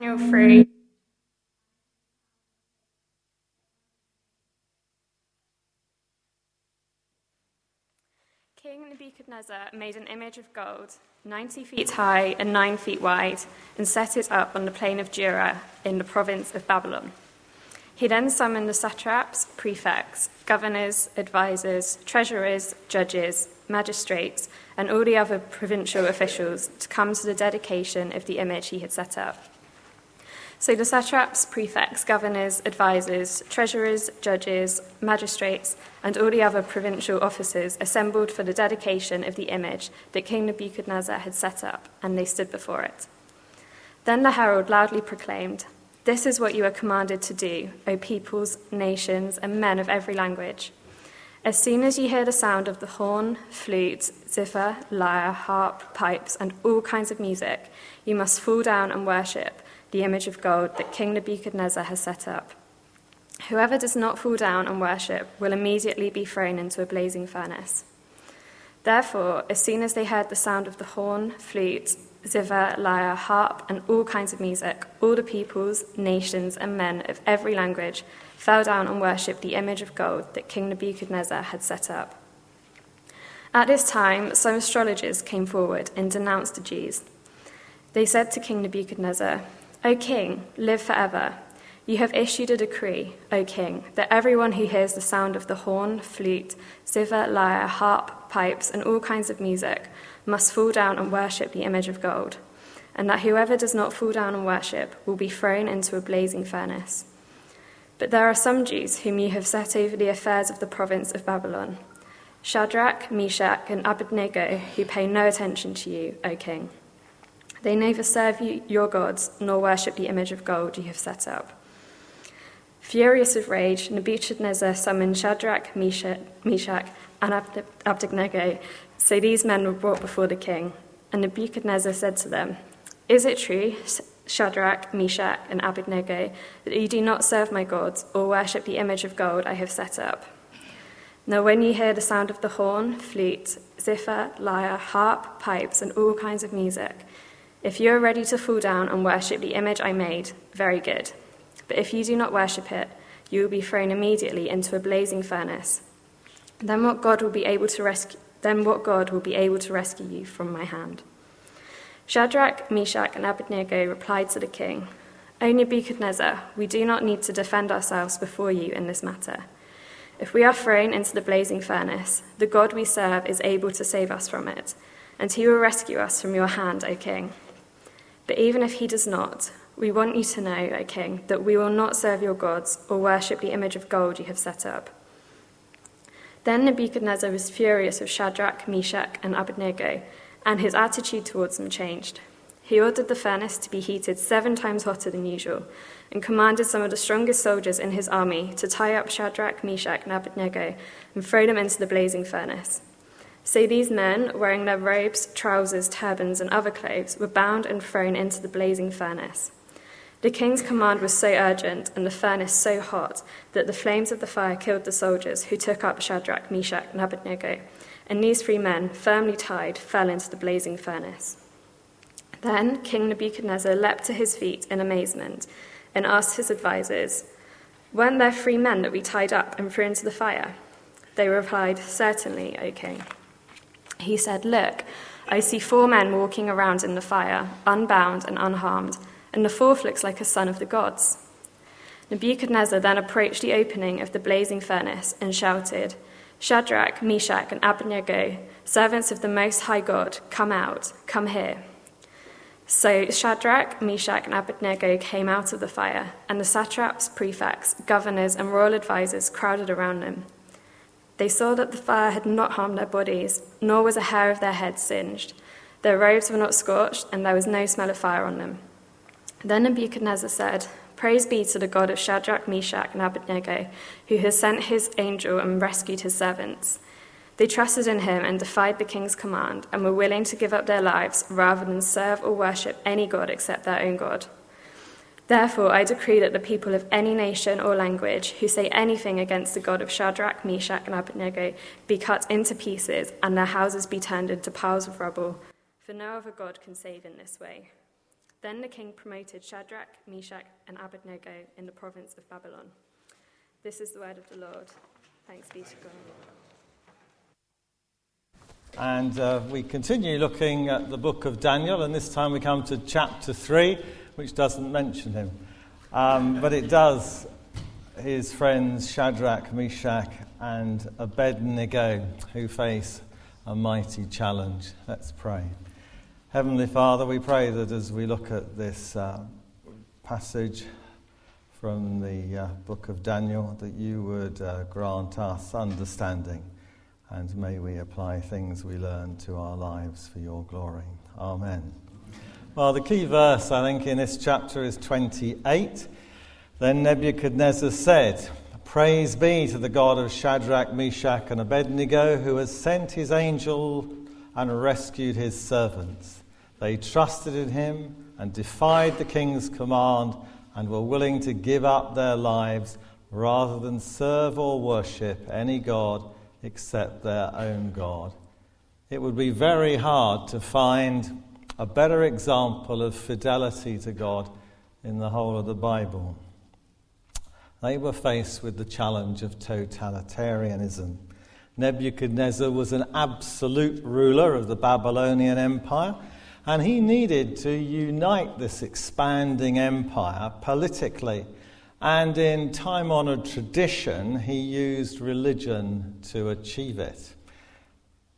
3. King Nebuchadnezzar made an image of gold, 90 feet high and 9 feet wide, and set it up on the plain of Dura in the province of Babylon. He then summoned the satraps, prefects, governors, advisers, treasurers, judges, magistrates, and all the other provincial officials to come to the dedication of the image he had set up. So the satraps, prefects, governors, advisers, treasurers, judges, magistrates, and all the other provincial officers assembled for the dedication of the image that King Nebuchadnezzar had set up, and they stood before it. Then the herald loudly proclaimed, This is what you are commanded to do, O peoples, nations, and men of every language. As soon as you hear the sound of the horn, flute, zither, lyre, harp, pipes, and all kinds of music, you must fall down and worship the image of gold that King Nebuchadnezzar has set up. Whoever does not fall down and worship will immediately be thrown into a blazing furnace. Therefore, as soon as they heard the sound of the horn, flute, zither, lyre, harp, and all kinds of music, all the peoples, nations, and men of every language fell down and worshipped the image of gold that King Nebuchadnezzar had set up. At this time, some astrologers came forward and denounced the Jews. They said to King Nebuchadnezzar, O king, live forever. You have issued a decree, O king, that everyone who hears the sound of the horn, flute, zither, lyre, harp, pipes, and all kinds of music must fall down and worship the image of gold, and that whoever does not fall down and worship will be thrown into a blazing furnace. But there are some Jews whom you have set over the affairs of the province of Babylon Shadrach, Meshach, and Abednego, who pay no attention to you, O king. They neither serve you, your gods nor worship the image of gold you have set up. Furious with rage, Nebuchadnezzar summoned Shadrach, Meshach, and Abednego. So these men were brought before the king. And Nebuchadnezzar said to them, Is it true, Shadrach, Meshach, and Abednego, that you do not serve my gods or worship the image of gold I have set up? Now, when you hear the sound of the horn, flute, zither, lyre, harp, pipes, and all kinds of music, if you are ready to fall down and worship the image I made, very good. But if you do not worship it, you will be thrown immediately into a blazing furnace. Then what God will be able to rescue then what God will be able to rescue you from my hand. Shadrach, Meshach, and Abednego replied to the king, O Nebuchadnezzar, we do not need to defend ourselves before you in this matter. If we are thrown into the blazing furnace, the God we serve is able to save us from it, and he will rescue us from your hand, O king. But even if he does not, we want you to know, O king, that we will not serve your gods or worship the image of gold you have set up. Then Nebuchadnezzar was furious with Shadrach, Meshach, and Abednego, and his attitude towards them changed. He ordered the furnace to be heated seven times hotter than usual, and commanded some of the strongest soldiers in his army to tie up Shadrach, Meshach, and Abednego and throw them into the blazing furnace. So these men, wearing their robes, trousers, turbans, and other clothes, were bound and thrown into the blazing furnace. The king's command was so urgent and the furnace so hot that the flames of the fire killed the soldiers who took up Shadrach, Meshach, and Abednego, and these three men, firmly tied, fell into the blazing furnace. Then King Nebuchadnezzar leapt to his feet in amazement and asked his advisers, Weren't there three men that we tied up and threw into the fire? They replied, Certainly, O king. He said, Look, I see four men walking around in the fire, unbound and unharmed, and the fourth looks like a son of the gods. Nebuchadnezzar then approached the opening of the blazing furnace and shouted, Shadrach, Meshach, and Abednego, servants of the Most High God, come out, come here. So Shadrach, Meshach, and Abednego came out of the fire, and the satraps, prefects, governors, and royal advisers crowded around them. They saw that the fire had not harmed their bodies, nor was a hair of their heads singed. Their robes were not scorched, and there was no smell of fire on them. Then Nebuchadnezzar said, Praise be to the God of Shadrach, Meshach, and Abednego, who has sent his angel and rescued his servants. They trusted in him and defied the king's command, and were willing to give up their lives rather than serve or worship any god except their own God. Therefore, I decree that the people of any nation or language who say anything against the God of Shadrach, Meshach, and Abednego be cut into pieces, and their houses be turned into piles of rubble, for no other God can save in this way. Then the king promoted Shadrach, Meshach, and Abednego in the province of Babylon. This is the word of the Lord. Thanks be to God. And uh, we continue looking at the book of Daniel, and this time we come to chapter 3, which doesn't mention him. Um, but it does his friends Shadrach, Meshach, and Abednego, who face a mighty challenge. Let's pray. Heavenly Father, we pray that as we look at this uh, passage from the uh, book of Daniel, that you would uh, grant us understanding and may we apply things we learn to our lives for your glory. Amen. Well, the key verse, I think, in this chapter is 28. Then Nebuchadnezzar said, Praise be to the God of Shadrach, Meshach, and Abednego, who has sent his angel and rescued his servants. They trusted in him and defied the king's command and were willing to give up their lives rather than serve or worship any god except their own God. It would be very hard to find a better example of fidelity to God in the whole of the Bible. They were faced with the challenge of totalitarianism. Nebuchadnezzar was an absolute ruler of the Babylonian Empire and he needed to unite this expanding empire politically. And in time honored tradition, he used religion to achieve it.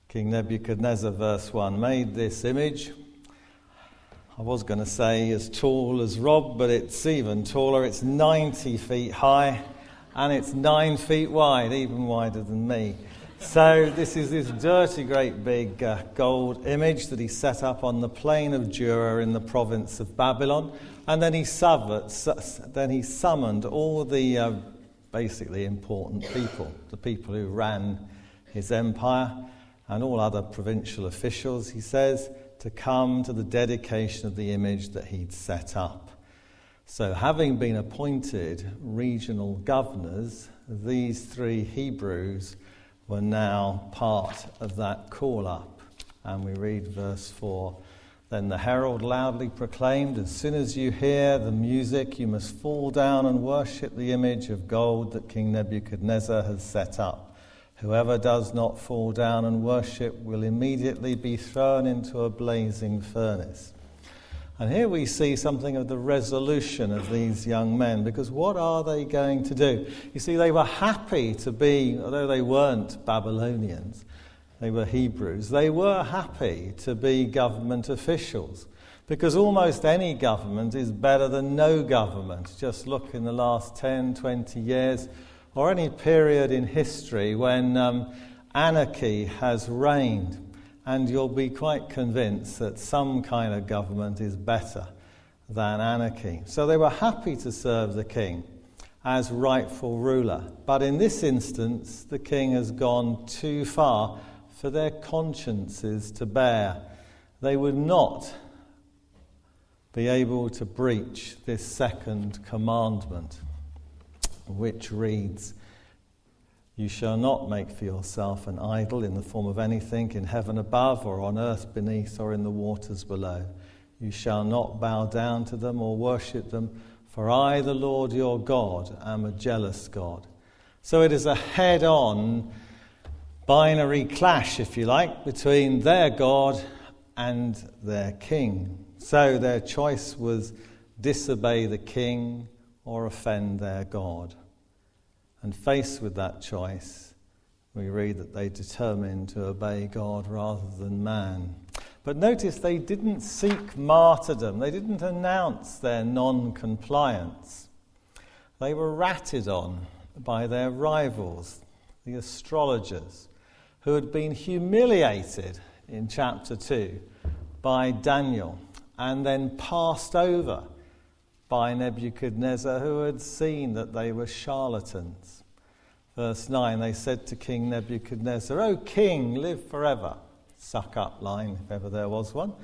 King Nebuchadnezzar, verse 1, made this image. I was going to say as tall as Rob, but it's even taller. It's 90 feet high and it's 9 feet wide, even wider than me. So, this is this dirty, great big uh, gold image that he set up on the plain of Dura in the province of Babylon. And then he, summoned, then he summoned all the uh, basically important people, the people who ran his empire, and all other provincial officials, he says, to come to the dedication of the image that he'd set up. So, having been appointed regional governors, these three Hebrews were now part of that call up. And we read verse 4 Then the herald loudly proclaimed, As soon as you hear the music, you must fall down and worship the image of gold that King Nebuchadnezzar has set up. Whoever does not fall down and worship will immediately be thrown into a blazing furnace. And here we see something of the resolution of these young men, because what are they going to do? You see, they were happy to be, although they weren't Babylonians, they were Hebrews, they were happy to be government officials, because almost any government is better than no government. Just look in the last 10, 20 years, or any period in history when um, anarchy has reigned and you'll be quite convinced that some kind of government is better than anarchy. So they were happy to serve the king as rightful ruler. But in this instance, the king has gone too far for their consciences to bear. They would not be able to breach this second commandment, which reads, you shall not make for yourself an idol in the form of anything in heaven above, or on earth beneath, or in the waters below. You shall not bow down to them or worship them, for I, the Lord your God, am a jealous God. So it is a head on binary clash, if you like, between their God and their king. So their choice was disobey the king or offend their God. And faced with that choice, we read that they determined to obey God rather than man. But notice they didn't seek martyrdom, they didn't announce their non compliance. They were ratted on by their rivals, the astrologers, who had been humiliated in chapter 2 by Daniel and then passed over by Nebuchadnezzar, who had seen that they were charlatans. Verse 9 they said to King Nebuchadnezzar, O king, live forever. Suck up line, if ever there was one.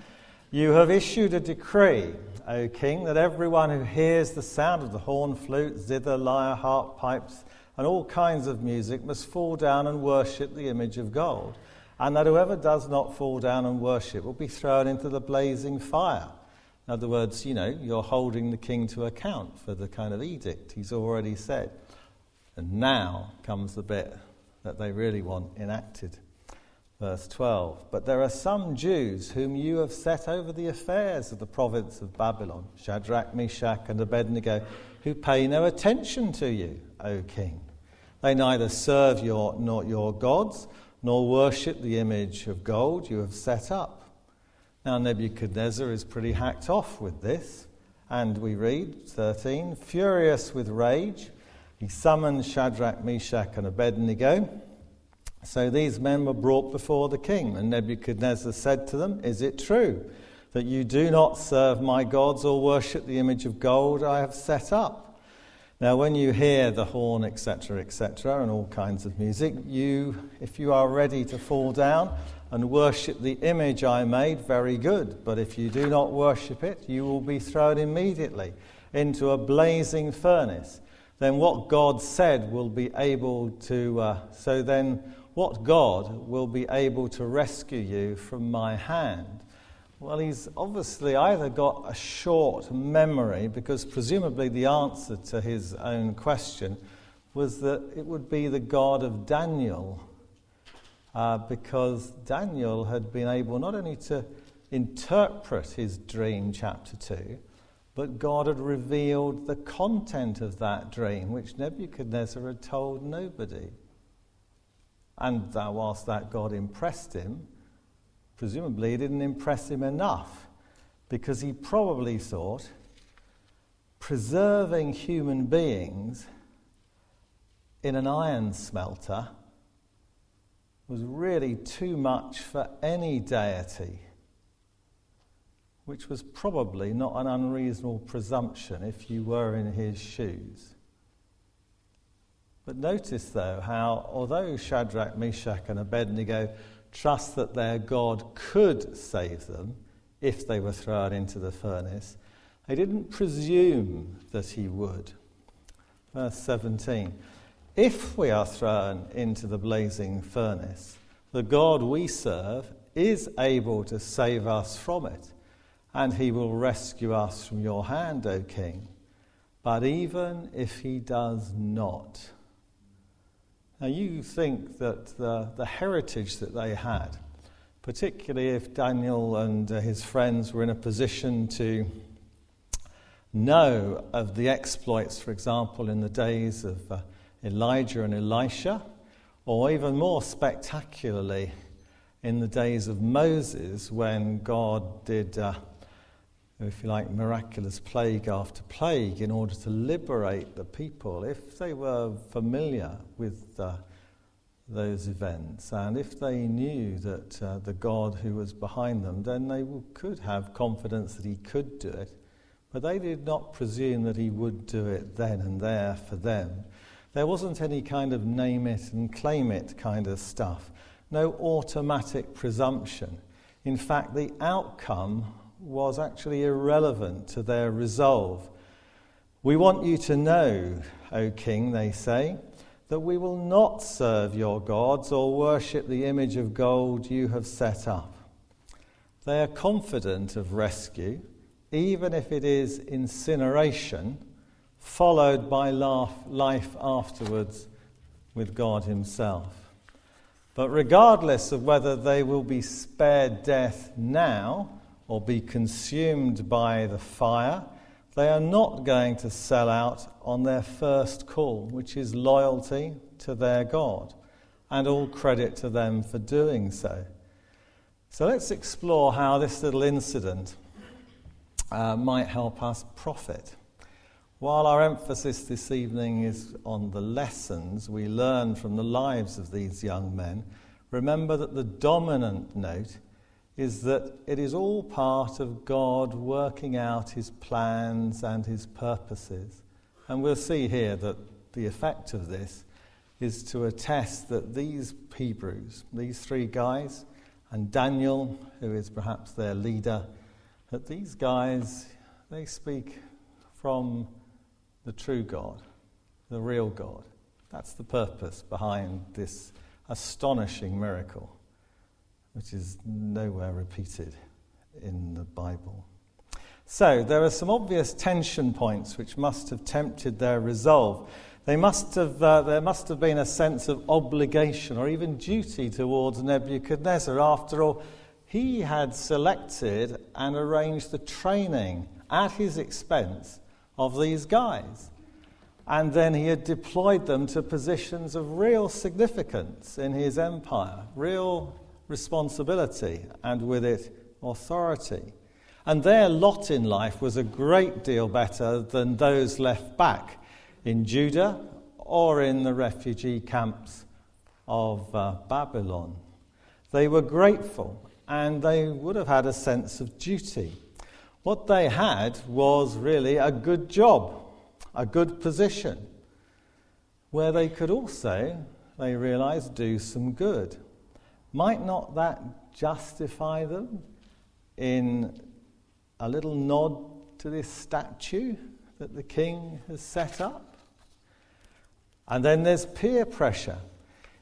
You have issued a decree, O king, that everyone who hears the sound of the horn, flute, zither, lyre, harp, pipes, and all kinds of music must fall down and worship the image of gold, and that whoever does not fall down and worship will be thrown into the blazing fire. In other words, you know, you're holding the king to account for the kind of edict he's already said. And now comes the bit that they really want enacted. Verse 12. But there are some Jews whom you have set over the affairs of the province of Babylon, Shadrach, Meshach, and Abednego, who pay no attention to you, O king. They neither serve your, nor your gods, nor worship the image of gold you have set up. Now, Nebuchadnezzar is pretty hacked off with this, and we read 13 Furious with rage, he summoned Shadrach, Meshach, and Abednego. So these men were brought before the king, and Nebuchadnezzar said to them, Is it true that you do not serve my gods or worship the image of gold I have set up? Now, when you hear the horn, etc., etc., and all kinds of music, you, if you are ready to fall down and worship the image I made, very good. But if you do not worship it, you will be thrown immediately into a blazing furnace. Then what God said will be able to, uh, so then what God will be able to rescue you from my hand? Well, he's obviously either got a short memory, because presumably the answer to his own question was that it would be the God of Daniel, uh, because Daniel had been able not only to interpret his dream, chapter 2, but God had revealed the content of that dream, which Nebuchadnezzar had told nobody. And that whilst that God impressed him, presumably didn't impress him enough because he probably thought preserving human beings in an iron smelter was really too much for any deity, which was probably not an unreasonable presumption if you were in his shoes. But notice, though, how although Shadrach, Meshach, and Abednego trust that their God could save them if they were thrown into the furnace. They didn't presume that he would. Verse 17 If we are thrown into the blazing furnace, the God we serve is able to save us from it, and he will rescue us from your hand, O king. But even if he does not, now, you think that the, the heritage that they had, particularly if Daniel and uh, his friends were in a position to know of the exploits, for example, in the days of uh, Elijah and Elisha, or even more spectacularly in the days of Moses when God did. Uh, if you like, miraculous plague after plague in order to liberate the people, if they were familiar with uh, those events and if they knew that uh, the God who was behind them, then they w- could have confidence that He could do it. But they did not presume that He would do it then and there for them. There wasn't any kind of name it and claim it kind of stuff, no automatic presumption. In fact, the outcome was actually irrelevant to their resolve. We want you to know, O king, they say, that we will not serve your gods or worship the image of gold you have set up. They are confident of rescue, even if it is incineration, followed by life afterwards with God Himself. But regardless of whether they will be spared death now, or be consumed by the fire, they are not going to sell out on their first call, which is loyalty to their God, and all credit to them for doing so. So let's explore how this little incident uh, might help us profit. While our emphasis this evening is on the lessons we learn from the lives of these young men, remember that the dominant note is that it is all part of God working out his plans and his purposes. And we'll see here that the effect of this is to attest that these Hebrews, these three guys, and Daniel, who is perhaps their leader, that these guys, they speak from the true God, the real God. That's the purpose behind this astonishing miracle which is nowhere repeated in the Bible. So there are some obvious tension points which must have tempted their resolve. They must have, uh, there must have been a sense of obligation or even duty towards Nebuchadnezzar. After all, he had selected and arranged the training at his expense of these guys. And then he had deployed them to positions of real significance in his empire, real responsibility, and with it, authority. And their lot in life was a great deal better than those left back in Judah or in the refugee camps of uh, Babylon. They were grateful and they would have had a sense of duty. What they had was really a good job, a good position, where they could also, they realized, do some good. Might not that justify them in a little nod to this statue that the king has set up? And then there's peer pressure.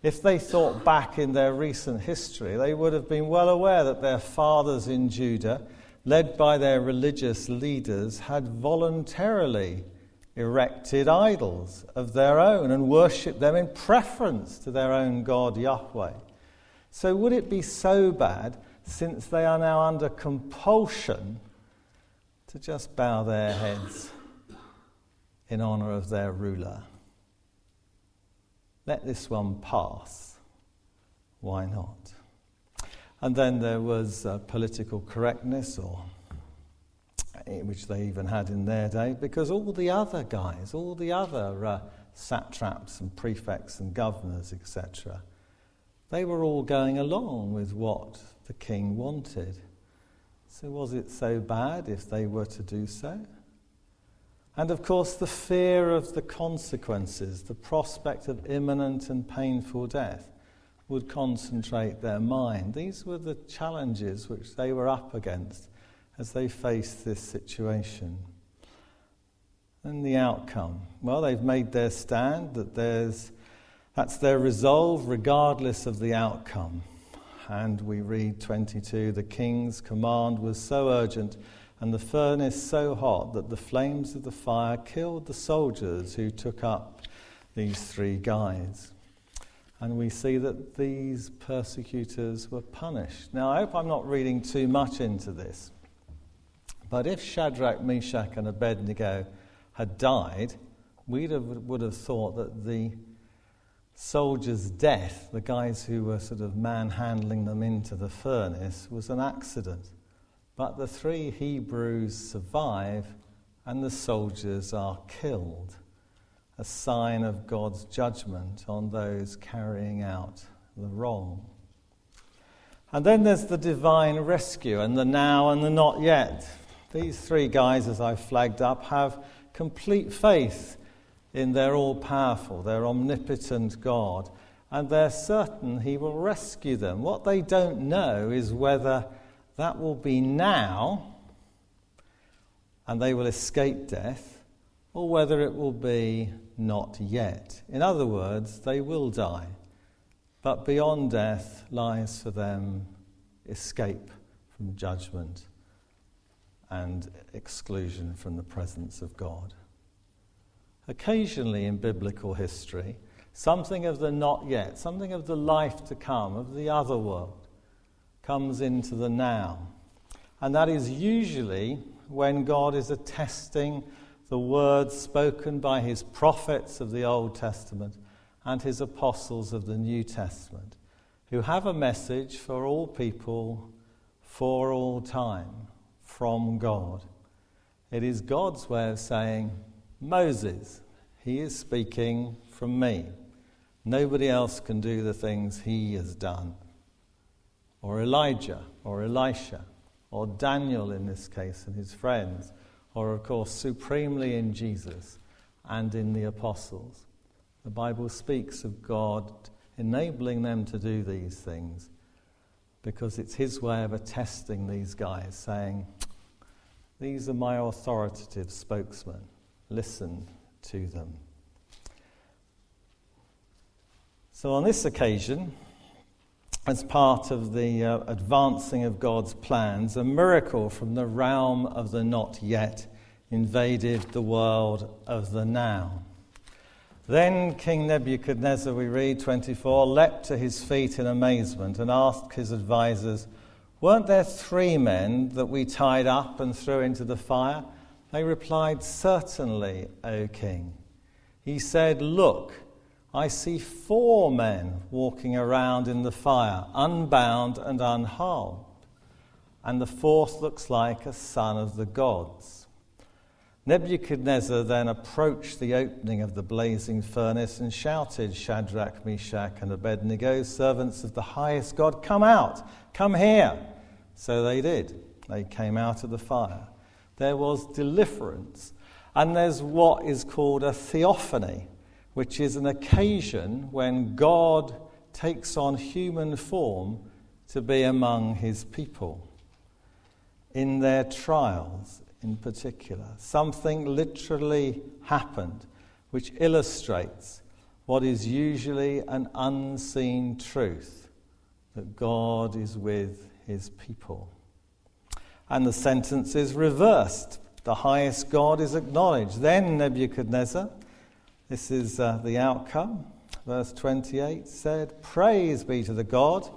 If they thought back in their recent history, they would have been well aware that their fathers in Judah, led by their religious leaders, had voluntarily erected idols of their own and worshipped them in preference to their own God Yahweh. So, would it be so bad, since they are now under compulsion, to just bow their heads in honor of their ruler? Let this one pass. Why not? And then there was uh, political correctness, or eh, which they even had in their day, because all the other guys, all the other uh, satraps and prefects and governors, etc., they were all going along with what the king wanted. So, was it so bad if they were to do so? And of course, the fear of the consequences, the prospect of imminent and painful death, would concentrate their mind. These were the challenges which they were up against as they faced this situation. And the outcome? Well, they've made their stand that there's that's their resolve regardless of the outcome. And we read 22 the king's command was so urgent and the furnace so hot that the flames of the fire killed the soldiers who took up these three guys. And we see that these persecutors were punished. Now, I hope I'm not reading too much into this, but if Shadrach, Meshach, and Abednego had died, we would have thought that the soldier's death, the guys who were sort of manhandling them into the furnace, was an accident. But the three Hebrews survive and the soldiers are killed, a sign of God's judgment on those carrying out the wrong. And then there's the divine rescue and the now and the not yet. These three guys, as I've flagged up, have complete faith in their all powerful, their omnipotent God, and they're certain He will rescue them. What they don't know is whether that will be now and they will escape death, or whether it will be not yet. In other words, they will die, but beyond death lies for them escape from judgment and exclusion from the presence of God. Occasionally in biblical history, something of the not yet, something of the life to come, of the other world, comes into the now. And that is usually when God is attesting the words spoken by his prophets of the Old Testament and his apostles of the New Testament, who have a message for all people for all time from God. It is God's way of saying, Moses, he is speaking from me. Nobody else can do the things he has done. Or Elijah, or Elisha, or Daniel in this case, and his friends, or of course, supremely in Jesus and in the apostles. The Bible speaks of God enabling them to do these things because it's his way of attesting these guys, saying, These are my authoritative spokesmen listen to them. So on this occasion, as part of the uh, advancing of God's plans, a miracle from the realm of the not yet invaded the world of the now. Then King Nebuchadnezzar, we read 24, leapt to his feet in amazement and asked his advisers, Weren't there three men that we tied up and threw into the fire? They replied, Certainly, O king. He said, Look, I see four men walking around in the fire, unbound and unharmed, and the fourth looks like a son of the gods. Nebuchadnezzar then approached the opening of the blazing furnace and shouted, Shadrach, Meshach, and Abednego, servants of the highest God, come out, come here. So they did. They came out of the fire. There was deliverance. And there's what is called a theophany which is an occasion when God takes on human form to be among his people. In their trials, in particular, something literally happened which illustrates what is usually an unseen truth that God is with his people. And the sentence is reversed. The highest God is acknowledged. Then Nebuchadnezzar this is uh, the outcome. Verse 28 said, Praise be to the God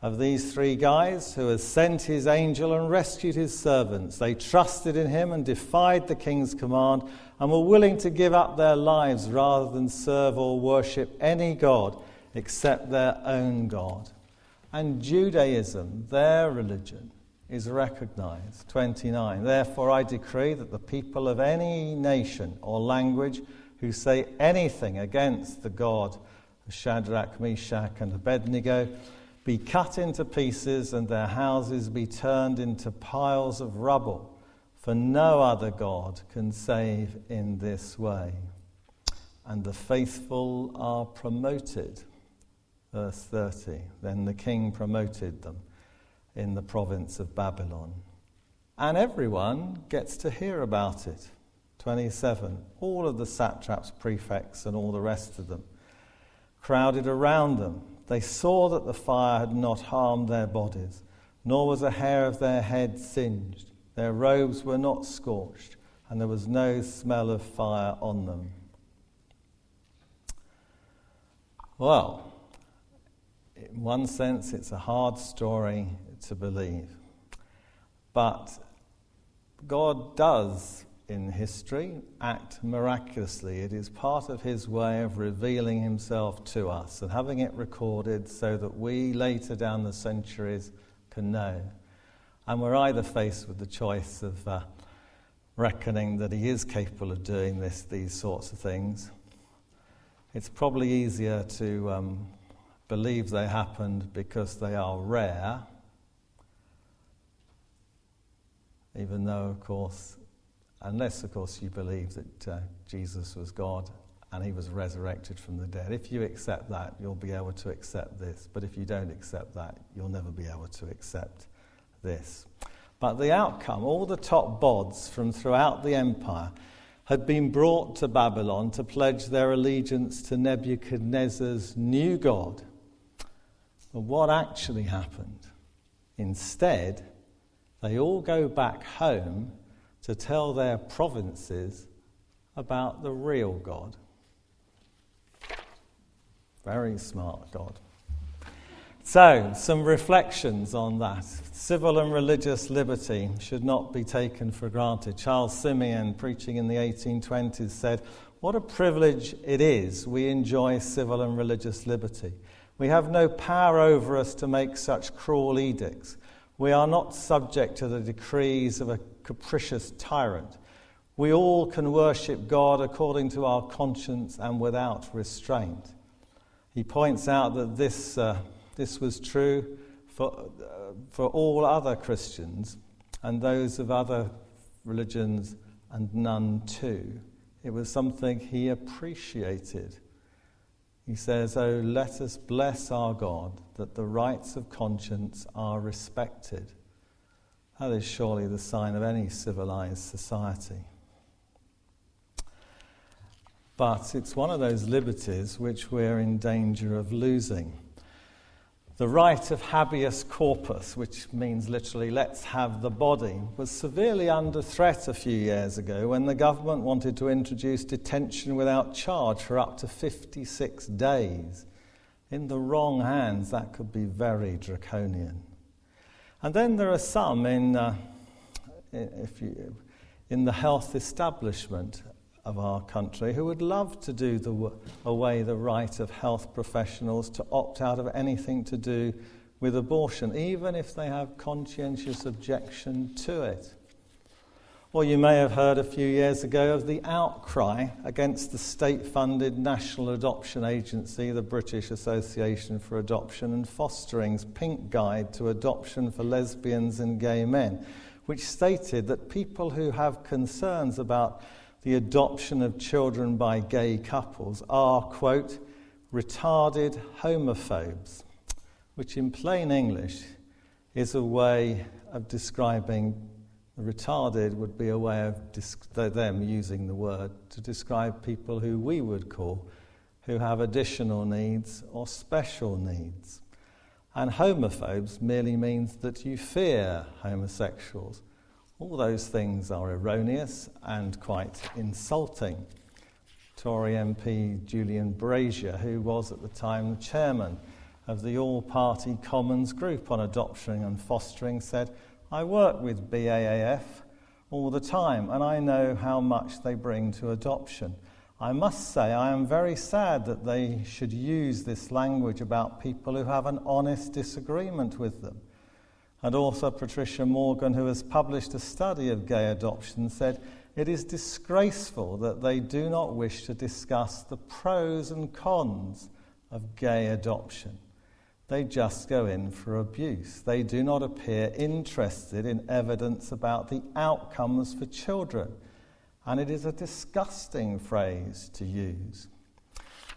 of these three guys who has sent his angel and rescued his servants. They trusted in him and defied the king's command and were willing to give up their lives rather than serve or worship any God except their own God. And Judaism, their religion, is recognized. 29. Therefore, I decree that the people of any nation or language who say anything against the God of Shadrach, Meshach, and Abednego be cut into pieces and their houses be turned into piles of rubble, for no other God can save in this way. And the faithful are promoted. Verse 30. Then the king promoted them in the province of Babylon. And everyone gets to hear about it. 27. All of the satraps, prefects, and all the rest of them crowded around them. They saw that the fire had not harmed their bodies, nor was a hair of their head singed. Their robes were not scorched, and there was no smell of fire on them. Well, in one sense, it's a hard story to believe. But God does in history act miraculously. It is part of his way of revealing himself to us and having it recorded so that we later down the centuries can know. And we're either faced with the choice of uh, reckoning that he is capable of doing this, these sorts of things. It's probably easier to um, believe they happened because they are rare, even though, of course, Unless, of course, you believe that uh, Jesus was God and he was resurrected from the dead. If you accept that, you'll be able to accept this. But if you don't accept that, you'll never be able to accept this. But the outcome, all the top bods from throughout the empire had been brought to Babylon to pledge their allegiance to Nebuchadnezzar's new God. But what actually happened? Instead, they all go back home to tell their provinces about the real God. Very smart God. So, some reflections on that. Civil and religious liberty should not be taken for granted. Charles Simeon, preaching in the 1820s, said, What a privilege it is we enjoy civil and religious liberty. We have no power over us to make such cruel edicts. We are not subject to the decrees of a capricious tyrant. We all can worship God according to our conscience and without restraint. He points out that this, uh, this was true for, uh, for all other Christians and those of other religions and none too. It was something he appreciated. He says, Oh, let us bless our God that the rights of conscience are respected. That is surely the sign of any civilized society. But it's one of those liberties which we're in danger of losing. The right of habeas corpus, which means literally let's have the body, was severely under threat a few years ago when the government wanted to introduce detention without charge for up to 56 days. In the wrong hands, that could be very draconian. And then there are some in, uh, if you, in the health establishment of our country who would love to do the, away the right of health professionals to opt out of anything to do with abortion, even if they have conscientious objection to it. Or you may have heard a few years ago of the outcry against the state funded National Adoption Agency, the British Association for Adoption and Fostering's Pink Guide to Adoption for Lesbians and Gay Men, which stated that people who have concerns about the adoption of children by gay couples are, quote, retarded homophobes, which in plain English is a way of describing retarded would be a way of them using the word to describe people who we would call who have additional needs or special needs. And homophobes merely means that you fear homosexuals all those things are erroneous and quite insulting. Tory MP Julian Brazier, who was at the time the chairman of the All Party Commons Group on Adoption and Fostering, said, I work with BAAF all the time and I know how much they bring to adoption. I must say, I am very sad that they should use this language about people who have an honest disagreement with them. And author Patricia Morgan, who has published a study of gay adoption, said, It is disgraceful that they do not wish to discuss the pros and cons of gay adoption. They just go in for abuse. They do not appear interested in evidence about the outcomes for children. And it is a disgusting phrase to use.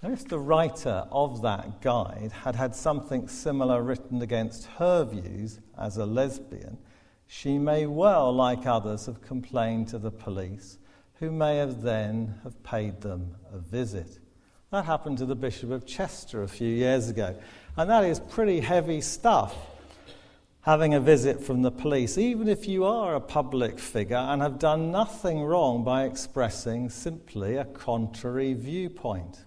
If the writer of that guide had had something similar written against her views as a lesbian, she may well, like others, have complained to the police, who may have then have paid them a visit. That happened to the Bishop of Chester a few years ago, and that is pretty heavy stuff. Having a visit from the police, even if you are a public figure and have done nothing wrong by expressing simply a contrary viewpoint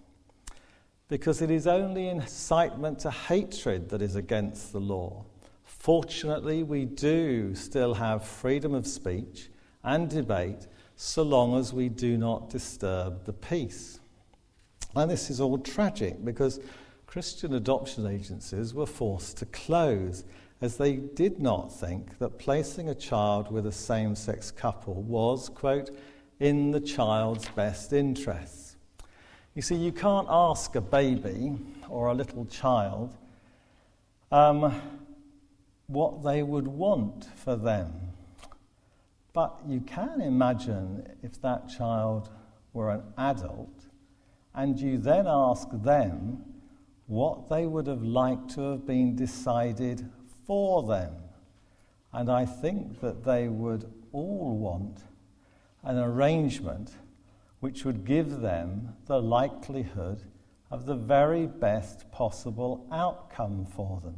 because it is only incitement to hatred that is against the law. Fortunately, we do still have freedom of speech and debate so long as we do not disturb the peace. And this is all tragic because Christian adoption agencies were forced to close as they did not think that placing a child with a same sex couple was, quote, in the child's best interests. You see, you can't ask a baby or a little child um, what they would want for them. But you can imagine if that child were an adult and you then ask them what they would have liked to have been decided for them. And I think that they would all want an arrangement which would give them the likelihood of the very best possible outcome for them.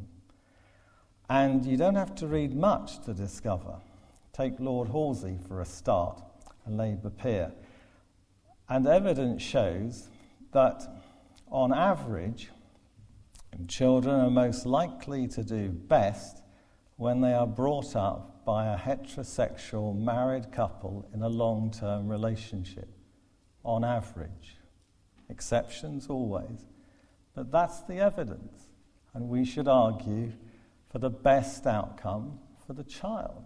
And you don't have to read much to discover. Take Lord Halsey for a start, a Labour peer. And evidence shows that, on average, children are most likely to do best when they are brought up by a heterosexual married couple in a long term relationship on average. Exceptions always. But that's the evidence. And we should argue for the best outcome for the child.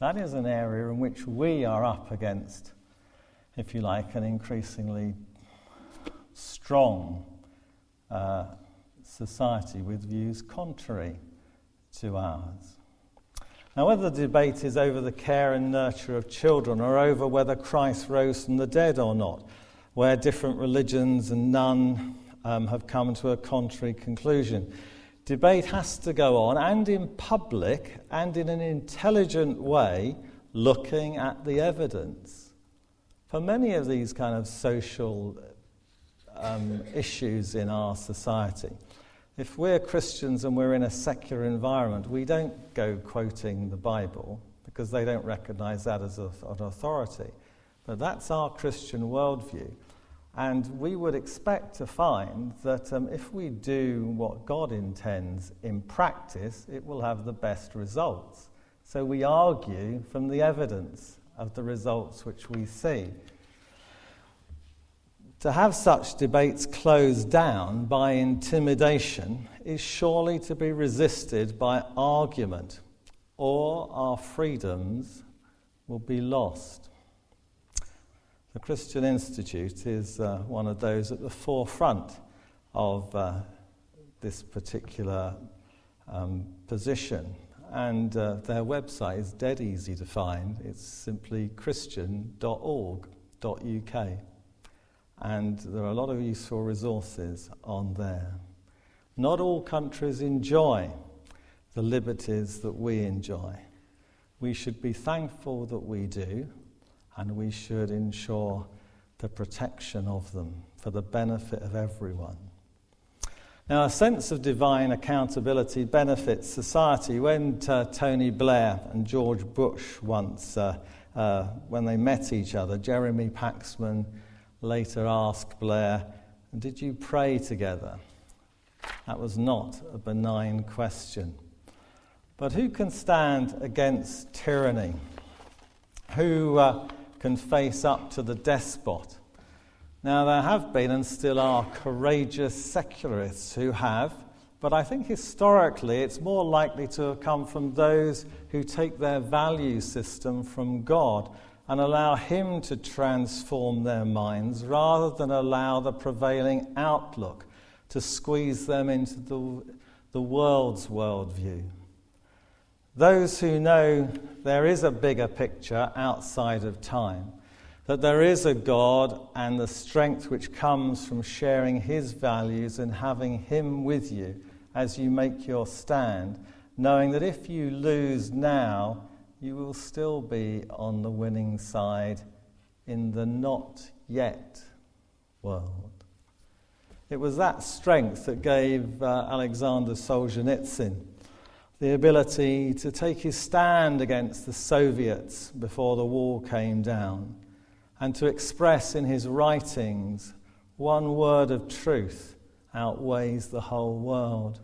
That is an area in which we are up against, if you like, an increasingly strong uh, society with views contrary to ours. Now, whether the debate is over the care and nurture of children or over whether Christ rose from the dead or not, where different religions and none um, have come to a contrary conclusion, debate has to go on and in public and in an intelligent way, looking at the evidence. For many of these kind of social um, issues in our society, If we're Christians and we're in a secular environment, we don't go quoting the Bible because they don't recognize that as a, an authority. But that's our Christian worldview. And we would expect to find that um, if we do what God intends in practice, it will have the best results. So we argue from the evidence of the results which we see. To have such debates closed down by intimidation is surely to be resisted by argument, or our freedoms will be lost. The Christian Institute is uh, one of those at the forefront of uh, this particular um, position. And uh, their website is dead easy to find. It's simply christian.org.uk. And there are a lot of useful resources on there. Not all countries enjoy the liberties that we enjoy. We should be thankful that we do, and we should ensure the protection of them for the benefit of everyone. Now, a sense of divine accountability benefits society. When uh, Tony Blair and George Bush once, uh, uh, when they met each other, Jeremy Paxman later asked Blair, Did you pray together? That was not a benign question. But who can stand against tyranny? Who uh, can face up to the despot? Now, there have been and still are courageous secularists who have, but I think historically it's more likely to have come from those who take their value system from God and allow Him to transform their minds rather than allow the prevailing outlook to squeeze them into the, the world's worldview. Those who know there is a bigger picture outside of time, that there is a God and the strength which comes from sharing His values and having Him with you as you make your stand, knowing that if you lose now, you will still be on the winning side in the not yet world. It was that strength that gave uh, Alexander Solzhenitsyn the ability to take his stand against the Soviets before the wall came down and to express in his writings one word of truth outweighs the whole world,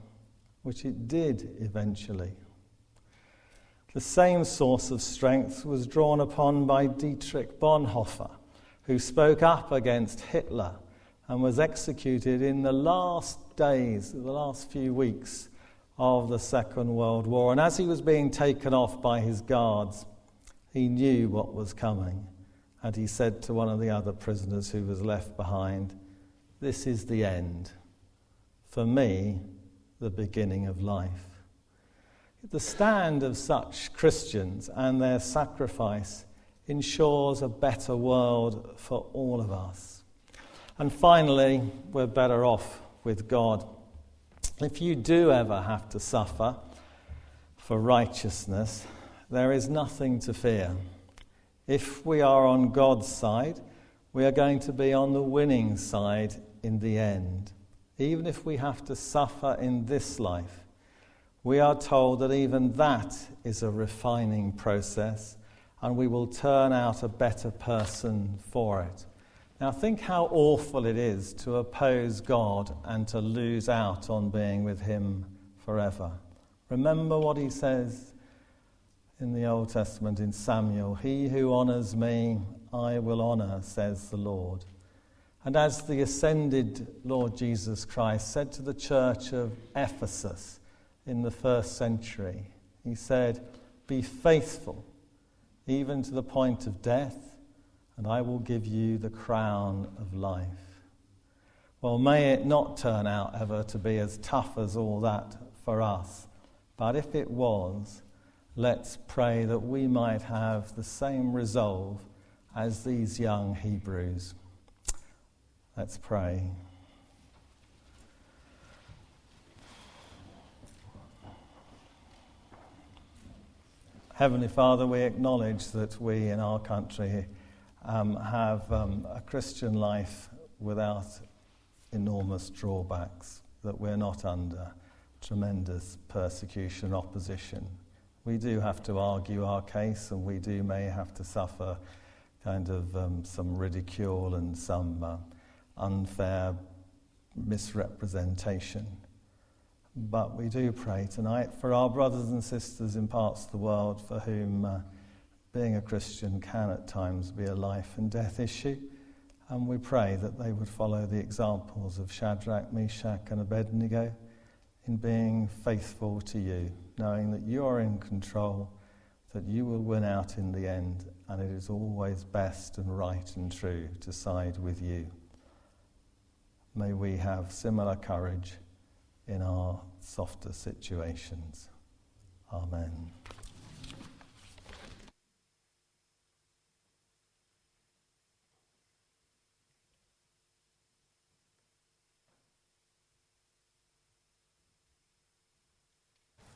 which it did eventually. The same source of strength was drawn upon by Dietrich Bonhoeffer, who spoke up against Hitler and was executed in the last days, the last few weeks of the Second World War. And as he was being taken off by his guards, he knew what was coming. And he said to one of the other prisoners who was left behind, This is the end. For me, the beginning of life. The stand of such Christians and their sacrifice ensures a better world for all of us. And finally, we're better off with God. If you do ever have to suffer for righteousness, there is nothing to fear. If we are on God's side, we are going to be on the winning side in the end. Even if we have to suffer in this life, we are told that even that is a refining process and we will turn out a better person for it. Now, think how awful it is to oppose God and to lose out on being with Him forever. Remember what He says in the Old Testament in Samuel He who honours me, I will honour, says the Lord. And as the ascended Lord Jesus Christ said to the church of Ephesus, in the first century. He said, Be faithful, even to the point of death, and I will give you the crown of life. Well, may it not turn out ever to be as tough as all that for us, but if it was, let's pray that we might have the same resolve as these young Hebrews. Let's pray. Heavenly Father, we acknowledge that we in our country um, have um, a Christian life without enormous drawbacks. that we're not under tremendous persecution, opposition. We do have to argue our case, and we do may have to suffer kind of um, some ridicule and some uh, unfair misrepresentation. But we do pray tonight for our brothers and sisters in parts of the world for whom uh, being a Christian can at times be a life and death issue. And we pray that they would follow the examples of Shadrach, Meshach, and Abednego in being faithful to you, knowing that you are in control, that you will win out in the end, and it is always best and right and true to side with you. May we have similar courage in our softer situations. Amen.